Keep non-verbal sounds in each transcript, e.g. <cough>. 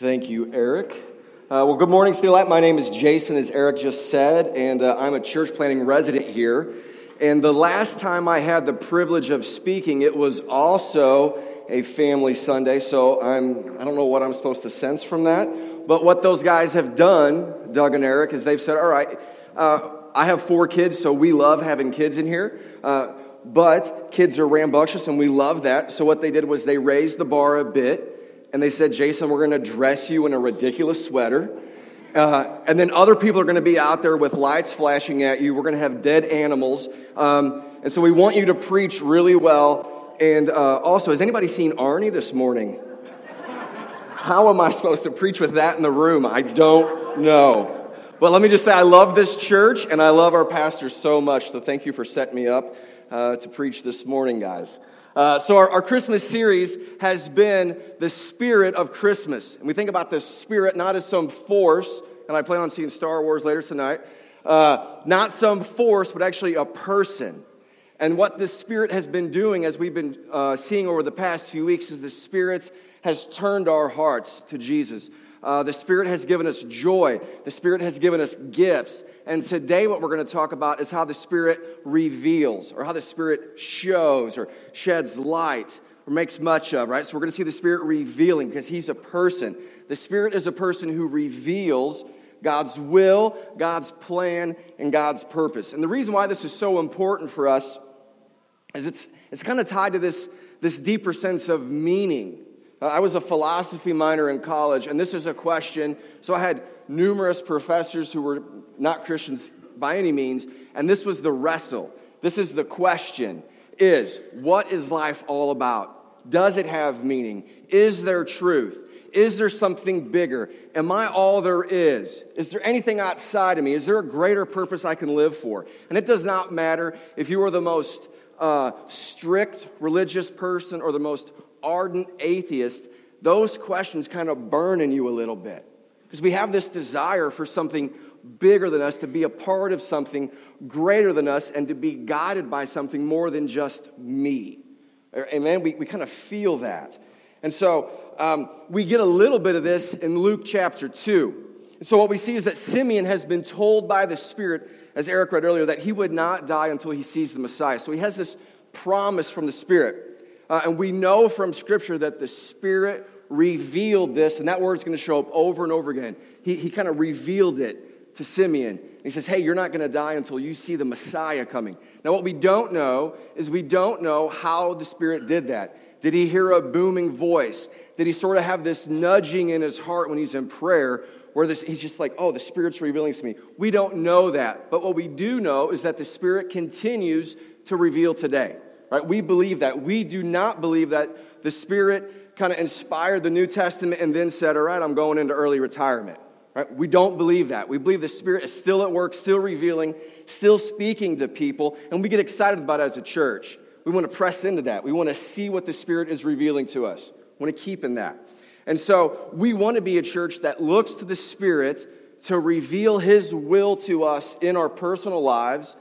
Thank you, Eric. Uh, well, good morning, City Light. My name is Jason, as Eric just said, and uh, I'm a church planting resident here. And the last time I had the privilege of speaking, it was also a family Sunday, so I'm, I don't know what I'm supposed to sense from that. But what those guys have done, Doug and Eric, is they've said, all right, uh, I have four kids, so we love having kids in here. Uh, but kids are rambunctious, and we love that. So what they did was they raised the bar a bit and they said, Jason, we're going to dress you in a ridiculous sweater. Uh, and then other people are going to be out there with lights flashing at you. We're going to have dead animals. Um, and so we want you to preach really well. And uh, also, has anybody seen Arnie this morning? How am I supposed to preach with that in the room? I don't know. But let me just say, I love this church and I love our pastor so much. So thank you for setting me up uh, to preach this morning, guys. Uh, so, our, our, Christmas series has been the spirit of Christmas. And we think about the spirit not as some force, and I plan on seeing Star Wars later tonight, uh, not some force, but actually a person. And what the spirit has been doing, as we've been uh, seeing over the past few weeks, is the spirit has turned our hearts to Jesus. Uh, the Spirit has given us joy. The Spirit has given us gifts. And today, what we're going to talk about is how the Spirit reveals, or how the Spirit shows, or sheds light, or makes much of, right? So, we're going to see the Spirit revealing because He's a person. The Spirit is a person who reveals God's will, God's plan, and God's purpose. And the reason why this is so important for us is it's, it's kind of tied to this, this deeper sense of meaning I was a philosophy minor in college, and this is a question. So I had numerous professors who were not Christians by any means, and this was the wrestle. This is the question is what is life all about? Does it have meaning? Is there truth? Is there something bigger? Am I all there is? Is there anything outside of me? Is there a greater purpose I can live for? And it does not matter if you are the most uh, strict religious person or the most ardent atheist, those questions kind of burn in you a little bit. Because we have this desire for something bigger than us, to be a part of something greater than us, and to be guided by something more than just me. Amen? We, we kind of feel that. And so um, we get a little bit of this in Luke chapter 2. And so what we see is that Simeon has been told by the Spirit, as Eric read earlier, that he would not die until he sees the Messiah. So he has this promise from the Spirit. Uh, and we know from Scripture that the Spirit revealed this, and that word's going to show up over and over again. He, he kind of revealed it to Simeon. He says, Hey, you're not going to die until you see the Messiah coming. Now, what we don't know is we don't know how the Spirit did that. Did he hear a booming voice? Did he sort of have this nudging in his heart when he's in prayer? Where this, he's just like, oh, the Spirit's revealing to me. We don't know that. But what we do know is that the Spirit continues to reveal today. Right? We believe that. We do not believe that the Spirit kind of inspired the New Testament and then said, all right, I'm going into early retirement. Right? We don't believe that. We believe the Spirit is still at work, still revealing, still speaking to people, and we get excited about it as a church. We want to press into that. We want to see what the Spirit is revealing to us. We want to keep in that. And so we want to be a church that looks to the Spirit to reveal His will to us in our personal lives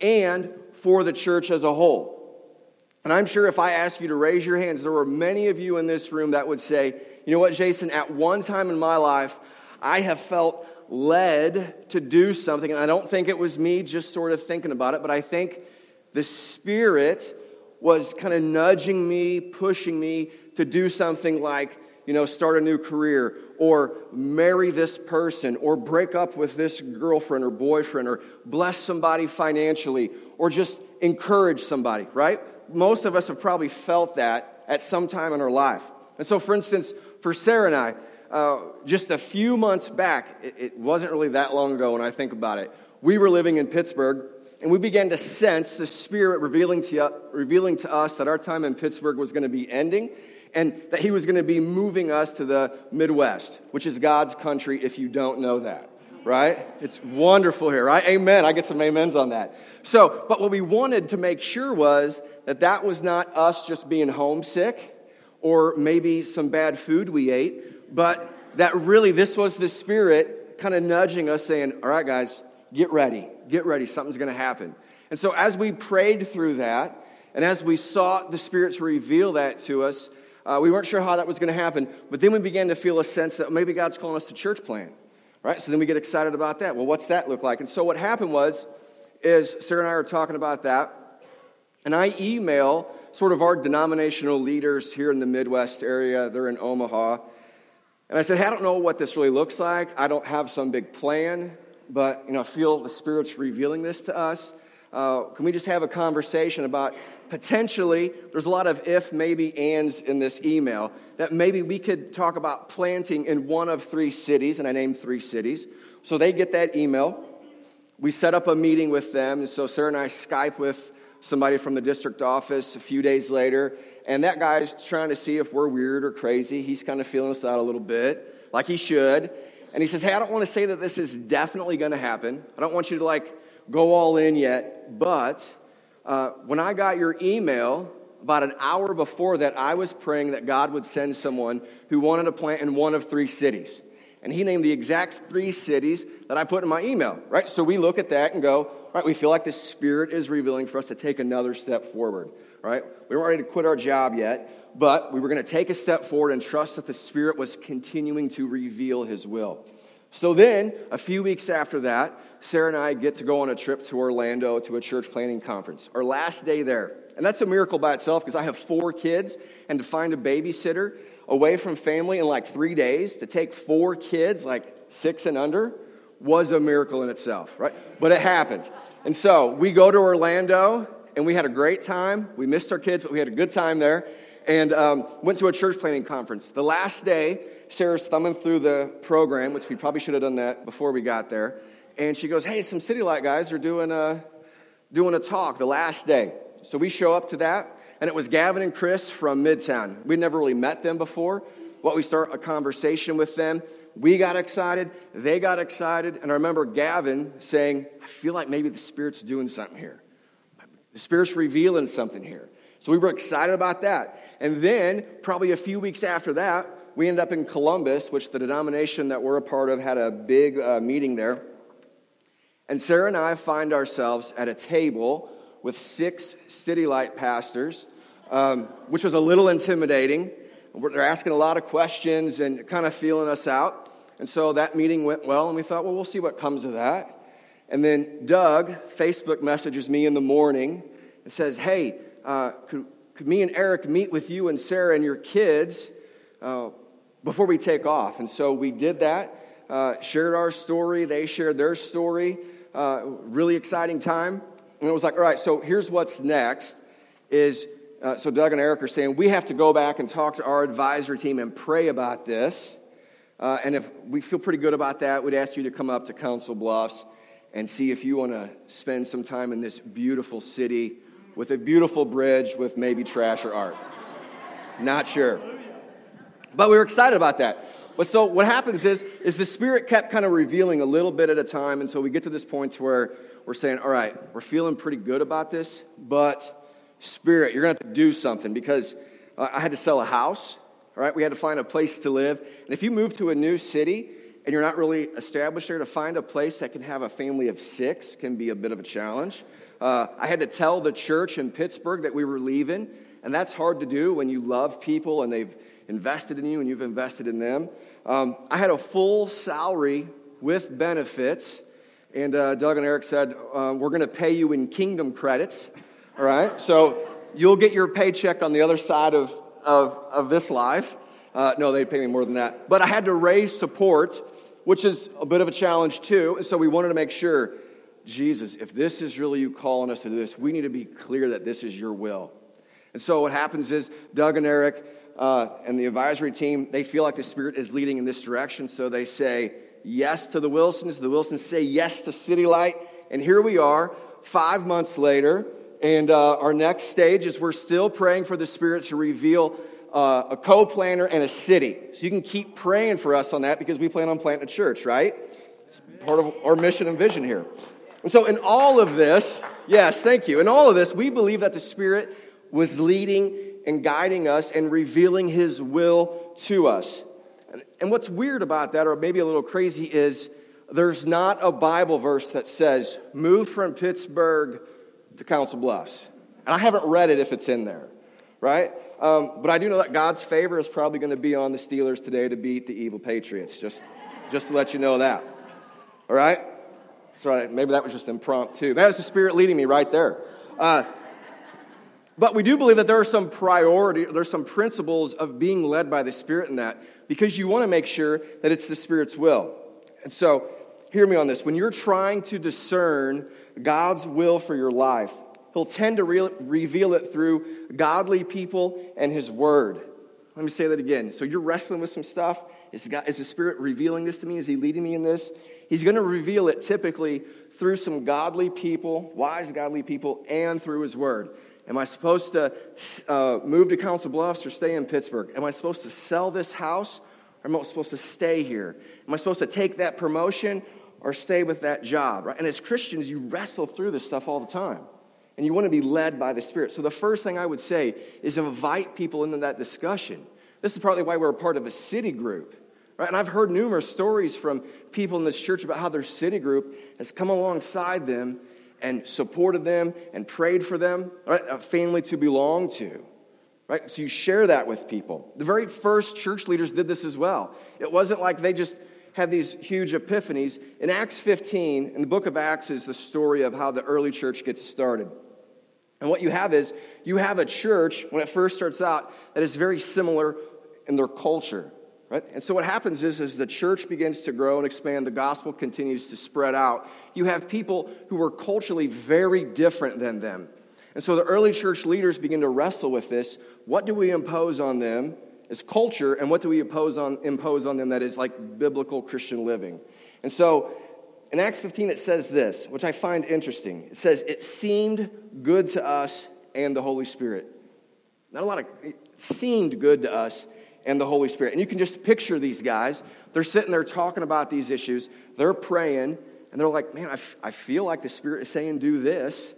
and for the church as a whole. And I'm sure if I ask you to raise your hands, there were many of you in this room that would say, you know what, Jason, at one time in my life, I have felt led to do something. And I don't think it was me just sort of thinking about it, but I think the Spirit was kind of nudging me, pushing me to do something like, you know, start a new career or marry this person or break up with this girlfriend or boyfriend or bless somebody financially or just encourage somebody, right? Most of us have probably felt that at some time in our life. And so, for instance, for Sarah and I, uh, just a few months back, it, it wasn't really that long ago when I think about it, we were living in Pittsburgh and we began to sense the Spirit revealing to, revealing to us that our time in Pittsburgh was going to be ending and that He was going to be moving us to the Midwest, which is God's country if you don't know that right? It's wonderful here, right? Amen. I get some amens on that. So, but what we wanted to make sure was that that was not us just being homesick or maybe some bad food we ate, but that really this was the Spirit kind of nudging us, saying, All right, guys, get ready, get ready, something's going to happen. And so, as we prayed through that, and as we sought the Spirit to reveal that to us, uh, we weren't sure how that was going to happen. But then we began to feel a sense that maybe God's calling us to church plant, right? So then we get excited about that. Well, what's that look like? And so what happened was, is Sarah and I were talking about that, and I email sort of our denominational leaders here in the Midwest area. They're in Omaha. And I said, hey, I don't know what this really looks like. I don't have some big plan, but you know, I feel the Spirit's revealing this to us. Uh, can we just have a conversation about potentially, there's a lot of if, maybe, ands in this email, that maybe we could talk about planting in one of three cities, and I named three cities. So they get that email. We set up a meeting with them, and so Sarah and I Skype with somebody from the district office a few days later, and that guy's trying to see if we're weird or crazy. He's kind of feeling us out a little bit, like he should. And he says, Hey, I don't want to say that this is definitely going to happen. I don't want you to like go all in yet, but uh, when I got your email, about an hour before that, I was praying that God would send someone who wanted to plant in one of three cities. And he named the exact three cities that I put in my email, right? So we look at that and go, right, we feel like the Spirit is revealing for us to take another step forward, right? We weren't ready to quit our job yet, but we were going to take a step forward and trust that the Spirit was continuing to reveal His will. So then, a few weeks after that, Sarah and I get to go on a trip to Orlando to a church planting conference. Our last day there. And that's a miracle by itself because I have four kids, and to find a babysitter away from family in like three days, to take four kids, like six and under, was a miracle in itself, right? But it happened. And so we go to Orlando, and we had a great time. We missed our kids, but we had a good time there. And um, went to a church planting conference. The last day, Sarah's thumbing through the program, which we probably should have done that before we got there. And she goes, Hey, some City Light guys are doing a, doing a talk the last day. So we show up to that, and it was Gavin and Chris from Midtown. We'd never really met them before. What we start a conversation with them. We got excited, they got excited, and I remember Gavin saying, I feel like maybe the Spirit's doing something here. The Spirit's revealing something here. So we were excited about that. And then, probably a few weeks after that, we ended up in Columbus, which the denomination that we're a part of had a big uh, meeting there. And Sarah and I find ourselves at a table with six City Light pastors, um, which was a little intimidating. They're asking a lot of questions and kind of feeling us out. And so that meeting went well, and we thought, well, we'll see what comes of that. And then Doug Facebook messages me in the morning and says, hey, uh, could, could me and Eric meet with you and Sarah and your kids uh, before we take off? And so we did that, uh, shared our story, they shared their story uh, really exciting time. And it was like, all right, so here's what's next is, uh, so Doug and Eric are saying, we have to go back and talk to our advisory team and pray about this. Uh, and if we feel pretty good about that, we'd ask you to come up to Council Bluffs and see if you want to spend some time in this beautiful city with a beautiful bridge with maybe trash or art. Not sure. But we were excited about that. But so what happens is, is the Spirit kept kind of revealing a little bit at a time until we get to this point where we're saying, all right, we're feeling pretty good about this, but Spirit, you're going to have to do something because I had to sell a house, all right? We had to find a place to live. And if you move to a new city and you're not really established there, to find a place that can have a family of six can be a bit of a challenge. Uh, I had to tell the church in Pittsburgh that we were leaving, and that's hard to do when you love people and they've invested in you and you've invested in them. Um, I had a full salary with benefits, and uh, Doug and Eric said, uh, We're going to pay you in kingdom credits. All right? So you'll get your paycheck on the other side of, of, of this life. Uh, no, they'd pay me more than that. But I had to raise support, which is a bit of a challenge too. And so we wanted to make sure Jesus, if this is really you calling us to do this, we need to be clear that this is your will. And so what happens is Doug and Eric uh, and the advisory team, they feel like the Spirit is leading in this direction. So they say yes to the Wilsons. The Wilsons say yes to City Light. And here we are, five months later. And uh, our next stage is we're still praying for the Spirit to reveal uh, a co planter and a city. So you can keep praying for us on that because we plan on planting a church, right? It's part of our mission and vision here. And so, in all of this, yes, thank you. In all of this, we believe that the Spirit was leading and guiding us and revealing His will to us. And what's weird about that, or maybe a little crazy, is there's not a Bible verse that says, move from Pittsburgh to Council Bluffs. And I haven't read it if it's in there. right? Um, but I do know that God's favor is probably going to be on the Steelers today to beat the evil Patriots. Just, just to let you know that. All right? Sorry, maybe that was just impromptu. That was the Spirit leading me right there. Uh, but we do believe that there are some priority, there's some principles of being led by the Spirit in that, because you want to make sure that it's the Spirit's will. And so, hear me on this. When you're trying to discern God's will for your life, He'll tend to re- reveal it through godly people and His Word. Let me say that again. So, you're wrestling with some stuff. Is, God, is the Spirit revealing this to me? Is He leading me in this? He's going to reveal it typically through some godly people, wise godly people, and through His Word. Am I supposed to uh, move to Council Bluffs or stay in Pittsburgh? Am I supposed to sell this house or am I supposed to stay here? Am I supposed to take that promotion or stay with that job? Right? And as Christians, you wrestle through this stuff all the time. And you want to be led by the Spirit. So the first thing I would say is invite people into that discussion. This is partly why we're a part of a city group. Right? And I've heard numerous stories from people in this church about how their city group has come alongside them and supported them and prayed for them, right? A family to belong to. Right? So you share that with people. The very first church leaders did this as well. It wasn't like they just had these huge epiphanies. In Acts 15, in the book of Acts, is the story of how the early church gets started. And what you have is you have a church, when it first starts out, that is very similar in their culture. Right? And so what happens is, as the church begins to grow and expand, the gospel continues to spread out. You have people who are culturally very different than them. And so the early church leaders begin to wrestle with this. What do we impose on them as culture, and what do we impose on, impose on them that is like biblical Christian living? And so in Acts 15, it says this, which I find interesting. It says, It seemed good to us and the Holy Spirit. Not a lot of, it seemed good to us and the Holy Spirit. And you can just picture these guys. They're sitting there talking about these issues, they're praying, and they're like, man, I, f- I feel like the Spirit is saying, do this.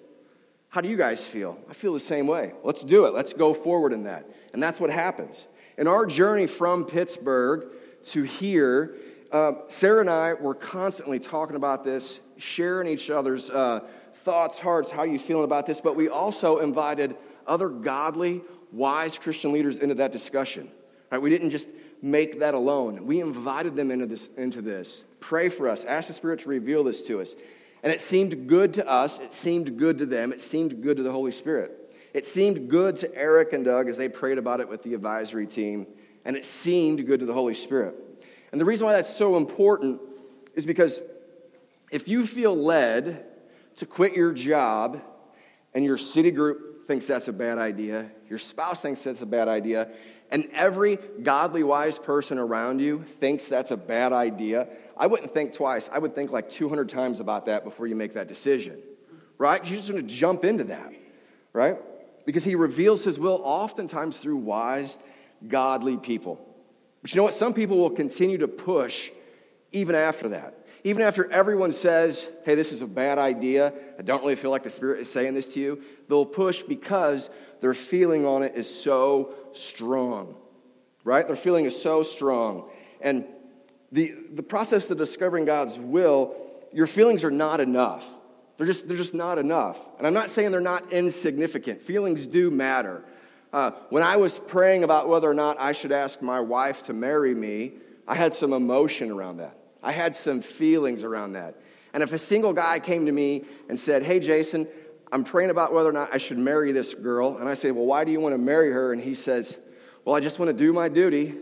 How do you guys feel? I feel the same way. Let's do it. Let's go forward in that. And that's what happens. In our journey from Pittsburgh to here, uh, Sarah and I were constantly talking about this, sharing each other's uh, thoughts, hearts, how you feeling about this, but we also invited other godly, wise Christian leaders into that discussion. Right? We didn't just make that alone. We invited them into this, into this. Pray for us. Ask the Spirit to reveal this to us. And it seemed good to us. It seemed good to them. It seemed good to the Holy Spirit. It seemed good to Eric and Doug as they prayed about it with the advisory team. And it seemed good to the Holy Spirit. And the reason why that's so important is because if you feel led to quit your job and your city group thinks that's a bad idea, your spouse thinks that's a bad idea, and every godly, wise person around you thinks that's a bad idea, I wouldn't think twice. I would think like 200 times about that before you make that decision, right? You're just going to jump into that, right? Because he reveals his will oftentimes through wise, godly people. But you know what? Some people will continue to push even after that. Even after everyone says, hey, this is a bad idea, I don't really feel like the Spirit is saying this to you, they'll push because their feeling on it is so strong, right? Their feeling is so strong. And the, the process of discovering God's will, your feelings are not enough. They're just, they're just not enough. And I'm not saying they're not insignificant. Feelings do matter. Uh, when I was praying about whether or not I should ask my wife to marry me, I had some emotion around that. I had some feelings around that. And if a single guy came to me and said, Hey, Jason, I'm praying about whether or not I should marry this girl. And I say, Well, why do you want to marry her? And he says, Well, I just want to do my duty.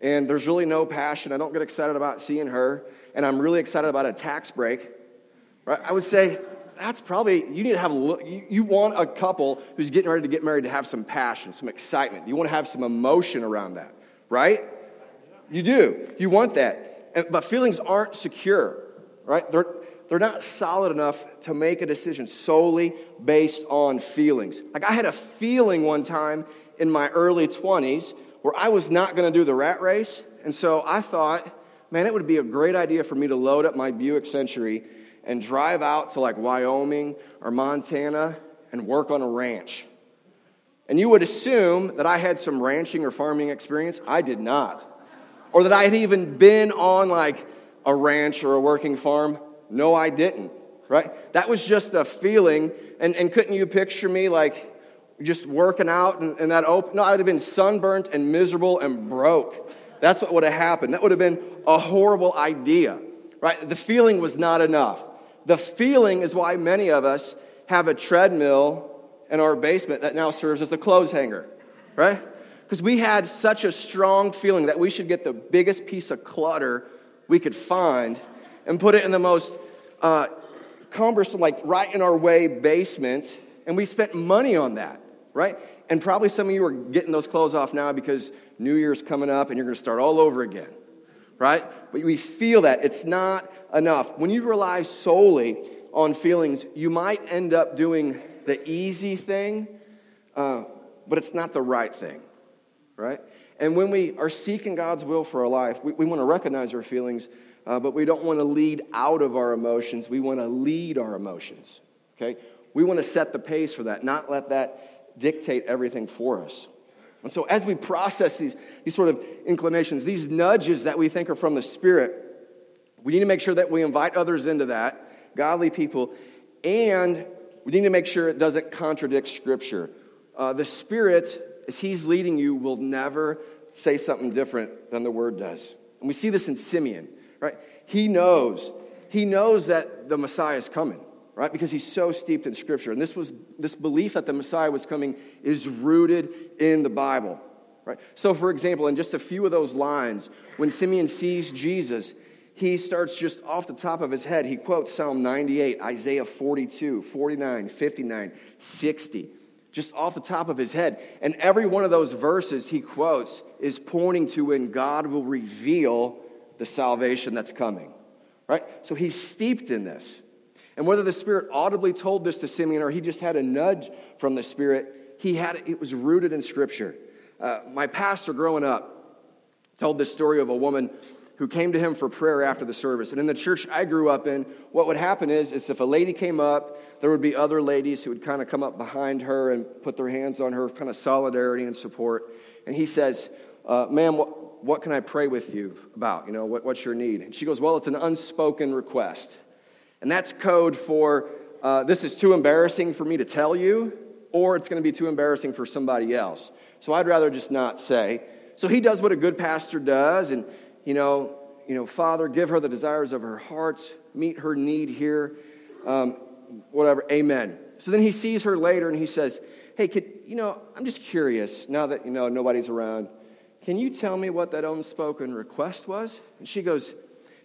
And there's really no passion. I don't get excited about seeing her. And I'm really excited about a tax break. Right? I would say, that's probably, you need to have a look. You, you want a couple who's getting ready to get married to have some passion, some excitement. You want to have some emotion around that, right? You do. You want that. But feelings aren't secure, right? They're, they're not solid enough to make a decision solely based on feelings. Like I had a feeling one time in my early 20s where I was not going to do the rat race. And so I thought, man, it would be a great idea for me to load up my Buick Century and drive out to like Wyoming or Montana and work on a ranch. And you would assume that I had some ranching or farming experience. I did not. Or that I had even been on like a ranch or a working farm. No, I didn't, right? That was just a feeling. And, and couldn't you picture me like just working out and, that open. No, I would have been sunburnt and miserable and broke. That's what would have happened. That would have been a horrible idea, right? The feeling was not enough. The feeling is why many of us have a treadmill in our basement that now serves as a clothes hanger, right? Because we had such a strong feeling that we should get the biggest piece of clutter we could find and put it in the most uh, cumbersome, like right in our way basement, and we spent money on that, right? And probably some of you are getting those clothes off now because New Year's coming up and you're going to start all over again, right? But we feel that it's not enough. When you rely solely on feelings, you might end up doing the easy thing, uh, but it's not the right thing, right? And when we are seeking God's will for our life, we, we want to recognize our feelings, uh, but we don't want to lead out of our emotions. We want to lead our emotions, okay? We want to set the pace for that, not let that dictate everything for us. And so, as we process these, these sort of inclinations, these nudges that we think are from the Spirit, we need to make sure that we invite others into that, godly people, and we need to make sure it doesn't contradict Scripture. Uh, the Spirit, as He's leading you, will never say something different than the Word does. And we see this in Simeon, right? He knows. He knows that the Messiah is coming, right? Because he's so steeped in Scripture. And this, was, this belief that the Messiah was coming is rooted in the Bible, right? So, for example, in just a few of those lines, when Simeon sees Jesus, he starts just off the top of his head. He quotes Psalm 98, Isaiah 42, 49, 59, 60, just off the top of his head. And every one of those verses he quotes is pointing to when God will reveal the salvation that's coming, right? So he's steeped in this. And whether the Spirit audibly told this to Simeon or he just had a nudge from the Spirit, he had it, was rooted in Scripture. Uh, my pastor growing up told this story of a woman who came to him for prayer after the service. And in the church I grew up in, what would happen is, is if a lady came up, there would be other ladies who would kind of come up behind her and put their hands on her, kind of solidarity and support. And he says, uh, Ma'am, what, what, can I pray with you about? You know, what, what's your need? And she goes, Well, it's an unspoken request. And that's code for uh, this is too embarrassing for me to tell you, or it's going to be too embarrassing for somebody else. So I'd rather just not say. So he does what a good pastor does, and you know, you know, Father, give her the desires of her heart, meet her need here, um, whatever, amen. So then he sees her later and he says, Hey, could, you know, I'm just curious, now that, you know, nobody's around, can you tell me what that unspoken request was? And she goes,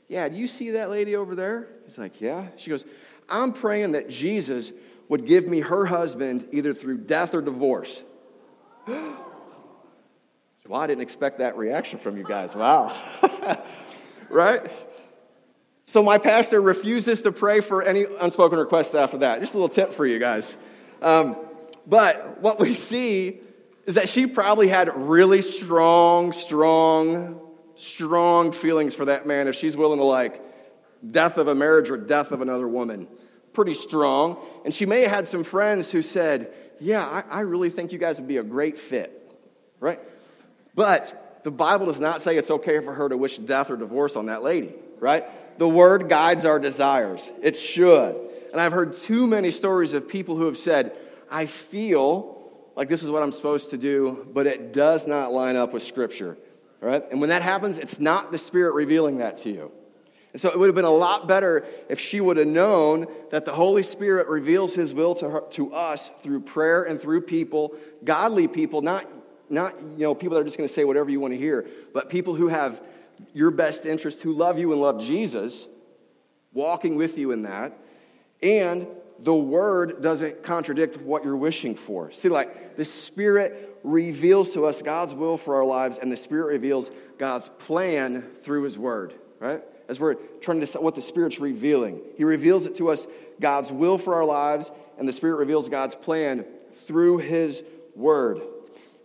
Yeah, do you see that lady over there? He's like, Yeah. She goes, I'm praying that Jesus would give me her husband either through death or divorce. <gasps> Well, I didn't expect that reaction from you guys. Wow. <laughs> <laughs> right? So my pastor refuses to pray for any unspoken requests after that. Just a little tip for you guys. Um, but what we see is that she probably had really strong, strong, strong feelings for that man if she's willing to like death of a marriage or death of another woman. Pretty strong. And she may have had some friends who said, Yeah, I, I really think you guys would be a great fit. Right? But the Bible does not say it's okay for her to wish death or divorce on that lady, right? The word guides our desires. It should. And I've heard too many stories of people who have said, I feel like this is what I'm supposed to do, but it does not line up with Scripture, right? And when that happens, it's not the Spirit revealing that to you. And so it would have been a lot better if she would have known that the Holy Spirit reveals His will to, her, to us through prayer and through people, godly people, not not you know people that are just going to say whatever you want to hear, but people who have your best interest, who love you and love Jesus, walking with you in that, and the word doesn't contradict what you're wishing for. See, like the Spirit reveals to us God's will for our lives, and the Spirit reveals God's plan through His word, right? As we're trying to decide what the Spirit's revealing, He reveals it to us God's will for our lives, and the Spirit reveals God's plan through His word.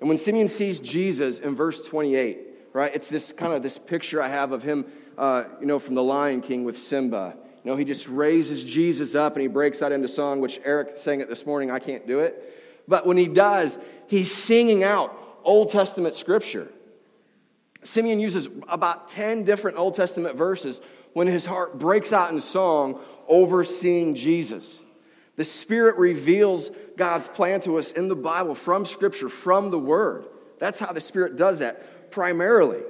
And when Simeon sees Jesus in verse 28, right, it's this kind of this picture I have of him, uh, you know, from the Lion King with Simba. You know, he just raises Jesus up and he breaks out into song, which Eric sang it this morning. I can't do it. But when he does, he's singing out Old Testament scripture. Simeon uses about 10 different Old Testament verses when his heart breaks out in song over seeing Jesus. The Spirit reveals God's plan to us in the Bible, from Scripture, from the Word. That's how the Spirit does that primarily.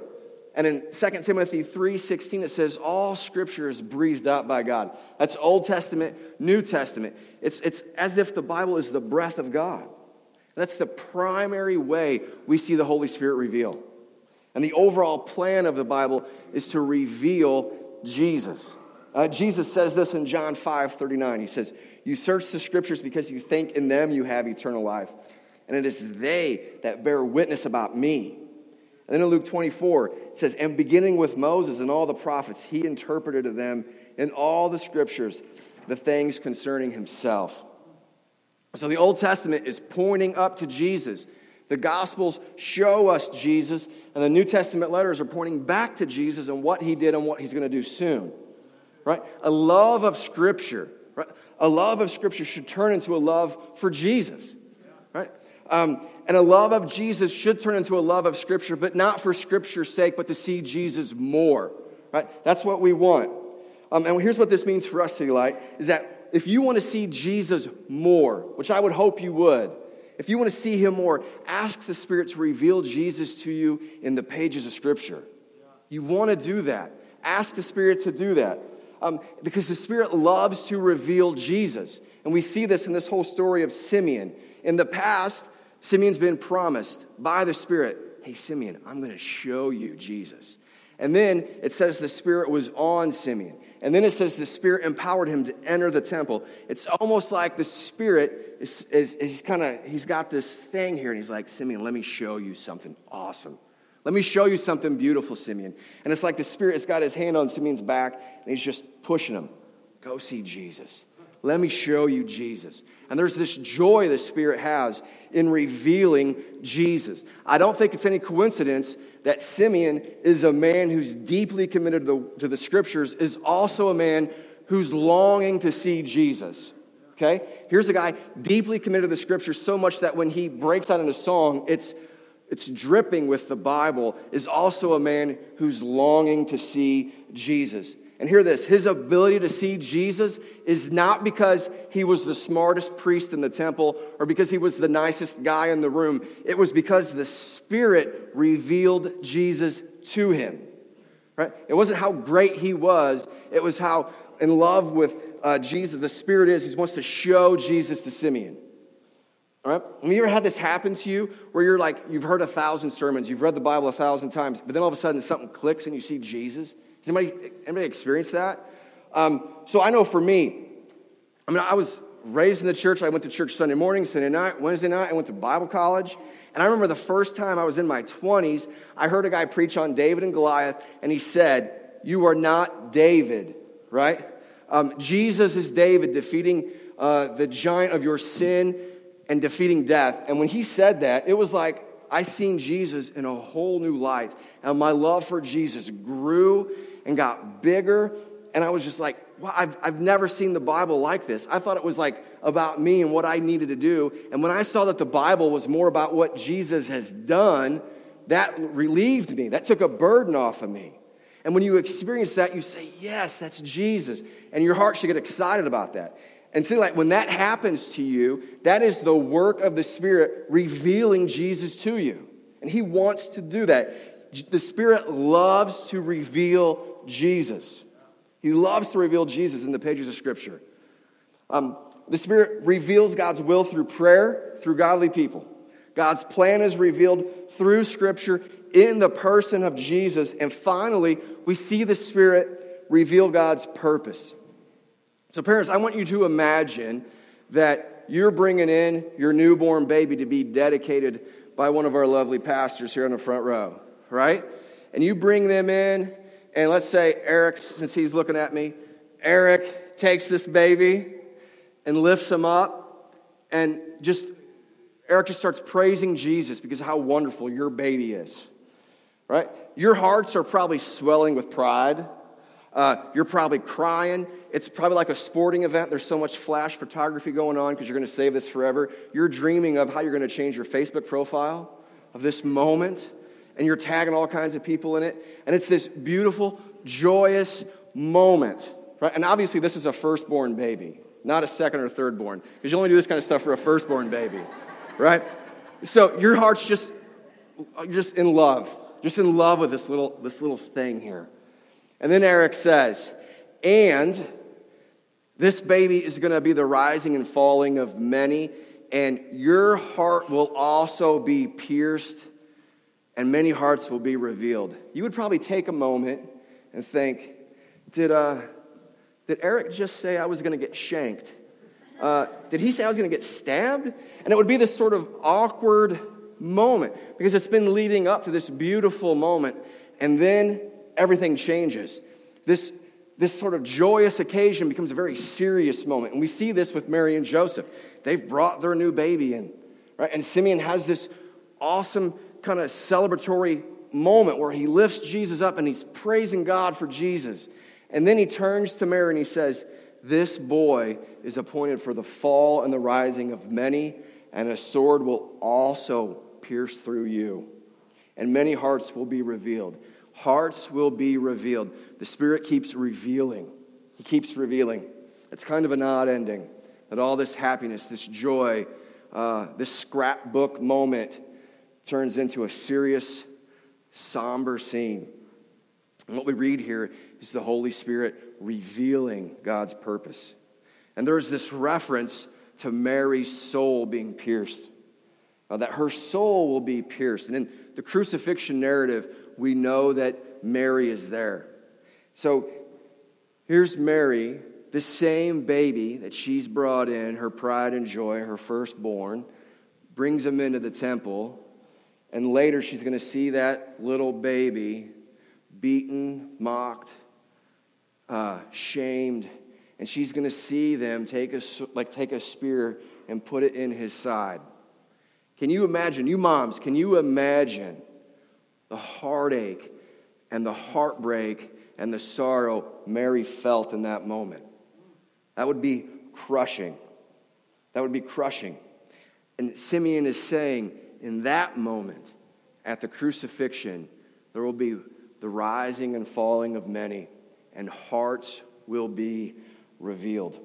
And in 2 Timothy 3:16 it says all scripture is breathed out by God. That's Old Testament, New Testament. It's, it's as if the Bible is the breath of God. That's the primary way we see the Holy Spirit reveal. And the overall plan of the Bible is to reveal Jesus. Uh, Jesus says this in John 5:39. He says, You search the scriptures because you think in them you have eternal life. And it is they that bear witness about me. And then in Luke 24, it says, And beginning with Moses and all the prophets, he interpreted to them in all the scriptures the things concerning himself. So the Old Testament is pointing up to Jesus. The Gospels show us Jesus, and the New Testament letters are pointing back to Jesus and what he did and what he's going to do soon. Right? A love of Scripture, right? A love of Scripture should turn into a love for Jesus. Right? Um, and a love of Jesus should turn into a love of Scripture, but not for Scripture's sake, but to see Jesus more. Right? That's what we want. Um, and here's what this means for us, City Light, is that if you want to see Jesus more, which I would hope you would, if you want to see him more, ask the Spirit to reveal Jesus to you in the pages of Scripture. You want to do that. Ask the Spirit to do that. Um, because the Spirit loves to reveal Jesus. And we see this in this whole story of Simeon. In the past, Simeon's been promised by the Spirit, hey, Simeon, I'm going to show you Jesus. And then it says the Spirit was on Simeon. And then it says the Spirit empowered him to enter the temple. It's almost like the Spirit is, is, is kind of, he's got this thing here, and he's like, Simeon, let me show you something awesome. Let me show you something beautiful, Simeon. And it's like the Spirit has got his hand on Simeon's back, and he's just pushing him. Go see Jesus. Let me show you Jesus. And there's this joy the Spirit has in revealing Jesus. I don't think it's any coincidence that Simeon is a man who's deeply committed to the, to the Scriptures, is also a man who's longing to see Jesus. Okay? Here's a guy deeply committed to the Scriptures so much that when he breaks out in a song, it's it's dripping with the Bible, is also a man who's longing to see Jesus. And hear this his ability to see Jesus is not because he was the smartest priest in the temple or because he was the nicest guy in the room. It was because the Spirit revealed Jesus to him. Right? It wasn't how great he was, it was how in love with uh, Jesus the Spirit is. He wants to show Jesus to Simeon. All right? Have you ever had this happen to you where you're like, you've heard a thousand sermons, you've read the Bible a thousand times, but then all of a sudden something clicks and you see Jesus? Has anybody, anybody experienced that? Um, so I know for me, I mean, I was raised in the church. I went to church Sunday morning, Sunday night, Wednesday night. I went to Bible college. And I remember the first time I was in my 20s, I heard a guy preach on David and Goliath, and he said, You are not David, right? Um, Jesus is David defeating uh, the giant of your sin and defeating death. And when he said that, it was like I seen Jesus in a whole new light. And my love for Jesus grew and got bigger. And I was just like, wow, I've, I've never seen the Bible like this. I thought it was like about me and what I needed to do. And when I saw that the Bible was more about what Jesus has done, that relieved me. That took a burden off of me. And when you experience that, you say, Yes, that's Jesus. And your heart should get excited about that. And see, like when that happens to you, that is the work of the Spirit revealing Jesus to you. And He wants to do that. The Spirit loves to reveal Jesus. He loves to reveal Jesus in the pages of Scripture. Um, the Spirit reveals God's will through prayer, through godly people. God's plan is revealed through Scripture in the person of Jesus. And finally, we see the Spirit reveal God's purpose. So, parents, I want you to imagine that you're bringing in your newborn baby to be dedicated by one of our lovely pastors here in the front row, right? And you bring them in, and let's say Eric, since he's looking at me, Eric takes this baby and lifts him up, and just Eric just starts praising Jesus because of how wonderful your baby is. Right? Your hearts are probably swelling with pride. Uh, you're probably crying. It's probably like a sporting event. There's so much flash photography going on because you're going to save this forever. You're dreaming of how you're going to change your Facebook profile of this moment and you're tagging all kinds of people in it. And it's this beautiful, joyous moment. Right? And obviously, this is a firstborn baby. not a second or third born, because you only do this kind of stuff for a firstborn baby, <laughs> right? So your heart's just, you're just in love, just in love with this little, this little thing here. And then Eric says, and this baby is going to be the rising and falling of many, and your heart will also be pierced, and many hearts will be revealed. You would probably take a moment and think, did, uh, did Eric just say I was going to get shanked? Uh, did he say I was going to get stabbed? And it would be this sort of awkward moment because it's been leading up to this beautiful moment, and then everything changes. This, this sort of joyous occasion becomes a very serious moment. And we see this with Mary and Joseph. They've brought their new baby in, right? And Simeon has this awesome kind of celebratory moment where he lifts Jesus up and he's praising God for Jesus. And then he turns to Mary and he says, This boy is appointed for the fall and the rising of many, and a sword will also pierce through you, and many hearts will be revealed. Hearts will be revealed. The Spirit keeps revealing. He keeps revealing. It's kind of an odd ending that all this happiness, this joy, uh, this scrapbook moment turns into a serious, somber scene. And what we read here is the Holy Spirit revealing God's purpose. And there's this reference to Mary's soul being pierced, uh, that her soul will be pierced. And in the crucifixion narrative, we know that Mary is there. So here's Mary, the same baby that she's brought in, her pride and joy, her firstborn, brings him into the temple. And later she's going to see that little baby beaten, mocked, uh, shamed, and she's going to see them take a, like take a spear and put it in his side. Can you imagine, you moms, can you imagine the heartache and the heartbreak and the sorrow Mary felt in that moment? That would be crushing. That would be crushing. And Simeon is saying, in that moment, at the crucifixion, there will be the rising and falling of many, and hearts will be revealed.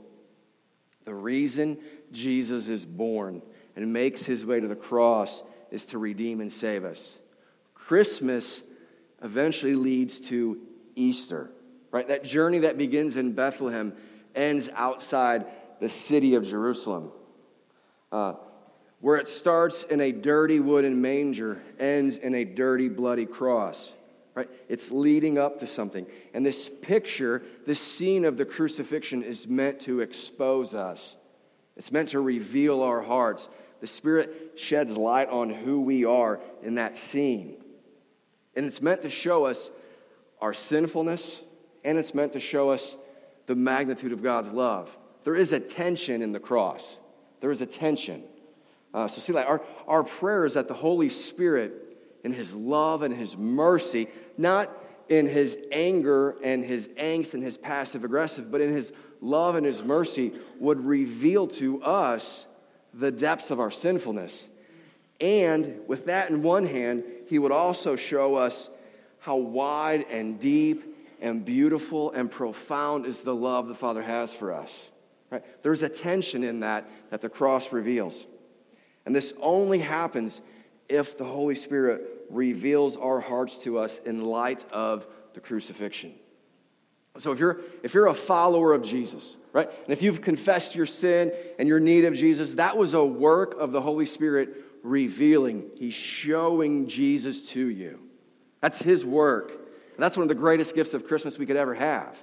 The reason Jesus is born and makes his way to the cross is to redeem and save us. Christmas eventually leads to Easter, right? That journey that begins in Bethlehem ends outside the city of Jerusalem. Uh, where it starts in a dirty wooden manger, ends in a dirty, bloody cross right? It's leading up to something. And this picture, this scene of the crucifixion is meant to expose us, it's meant to reveal our hearts. The Spirit sheds light on who we are in that scene. And it's meant to show us our sinfulness, and it's meant to show us the magnitude of God's love. There is a tension in the cross. There is a tension. Uh, so, see, like our, our prayer is that the Holy Spirit in his love and his mercy, not in his anger and his angst and his passive aggressive, but in his love and his mercy would reveal to us the depths of our sinfulness. And with that in one hand, he would also show us how wide and deep and beautiful and profound is the love the Father has for us. Right? There's a tension in that that the cross reveals. And this only happens if the Holy Spirit reveals our hearts to us in light of the crucifixion. So if you're if you're a follower of Jesus, right? And if you've confessed your sin and your need of Jesus, that was a work of the Holy Spirit revealing. He's showing Jesus to you. That's his work. And that's one of the greatest gifts of Christmas we could ever have.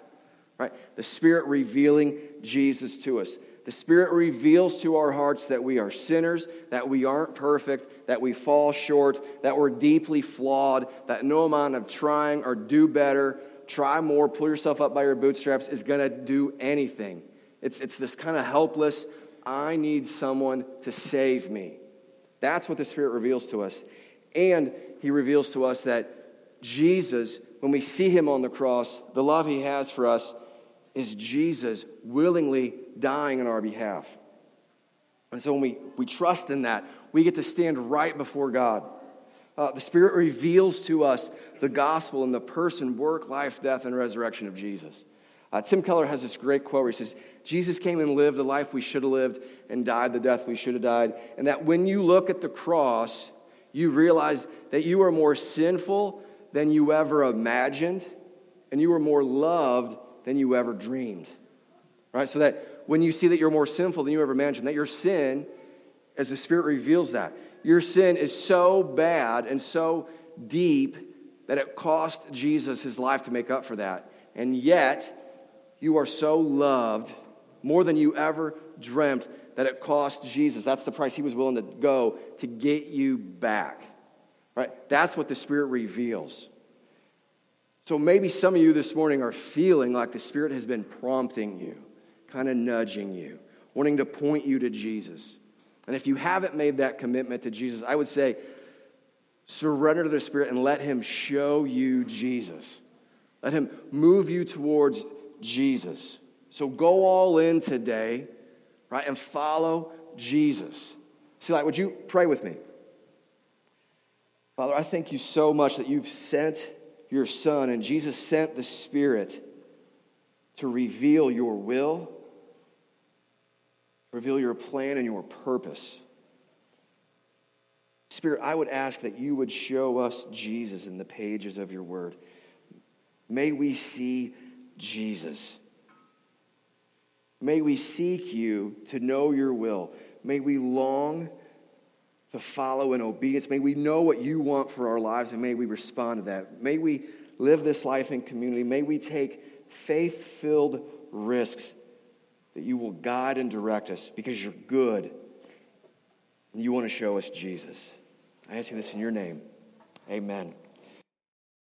Right? The Spirit revealing Jesus to us. The Spirit reveals to our hearts that we are sinners, that we aren't perfect, that we fall short, that we're deeply flawed, that no amount of trying or do better, try more, pull yourself up by your bootstraps is going to do anything. It's, it's this kind of helpless, I need someone to save me. That's what the Spirit reveals to us. And He reveals to us that Jesus, when we see Him on the cross, the love He has for us is Jesus willingly dying on our behalf. And so when we, we trust in that, we get to stand right before God. Uh, the Spirit reveals to us the gospel and the person, work, life, death, and resurrection of Jesus. Uh, Tim Keller has this great quote where he says, Jesus came and lived the life we should have lived and died the death we should have died. And that when you look at the cross, you realize that you are more sinful than you ever imagined, and you are more loved than you ever dreamed. Right? So that when you see that you're more sinful than you ever imagined, that your sin, as the Spirit reveals that, your sin is so bad and so deep that it cost Jesus his life to make up for that. And yet, you are so loved more than you ever dreamt that it cost Jesus. That's the price he was willing to go to get you back. Right? That's what the Spirit reveals. So maybe some of you this morning are feeling like the Spirit has been prompting you, kind of nudging you, wanting to point you to Jesus. And if you haven't made that commitment to Jesus, I would say surrender to the Spirit and let Him show you Jesus. Let Him move you towards Jesus. So go all in today, right, and follow Jesus. See, like, would you pray with me? Father, I thank you so much that you've sent your Son, and Jesus sent the Spirit to reveal your will, reveal your plan and your purpose. Spirit, I would ask that you would show us Jesus in the pages of your word. May we see Jesus. May we seek you to know your will. May we long to follow in obedience. May we know what you want for our lives and may we respond to that. May we live this life in community. May we take faith filled risks that you will guide and direct us because you're good and you want to show us Jesus. I ask you this in your name. Amen.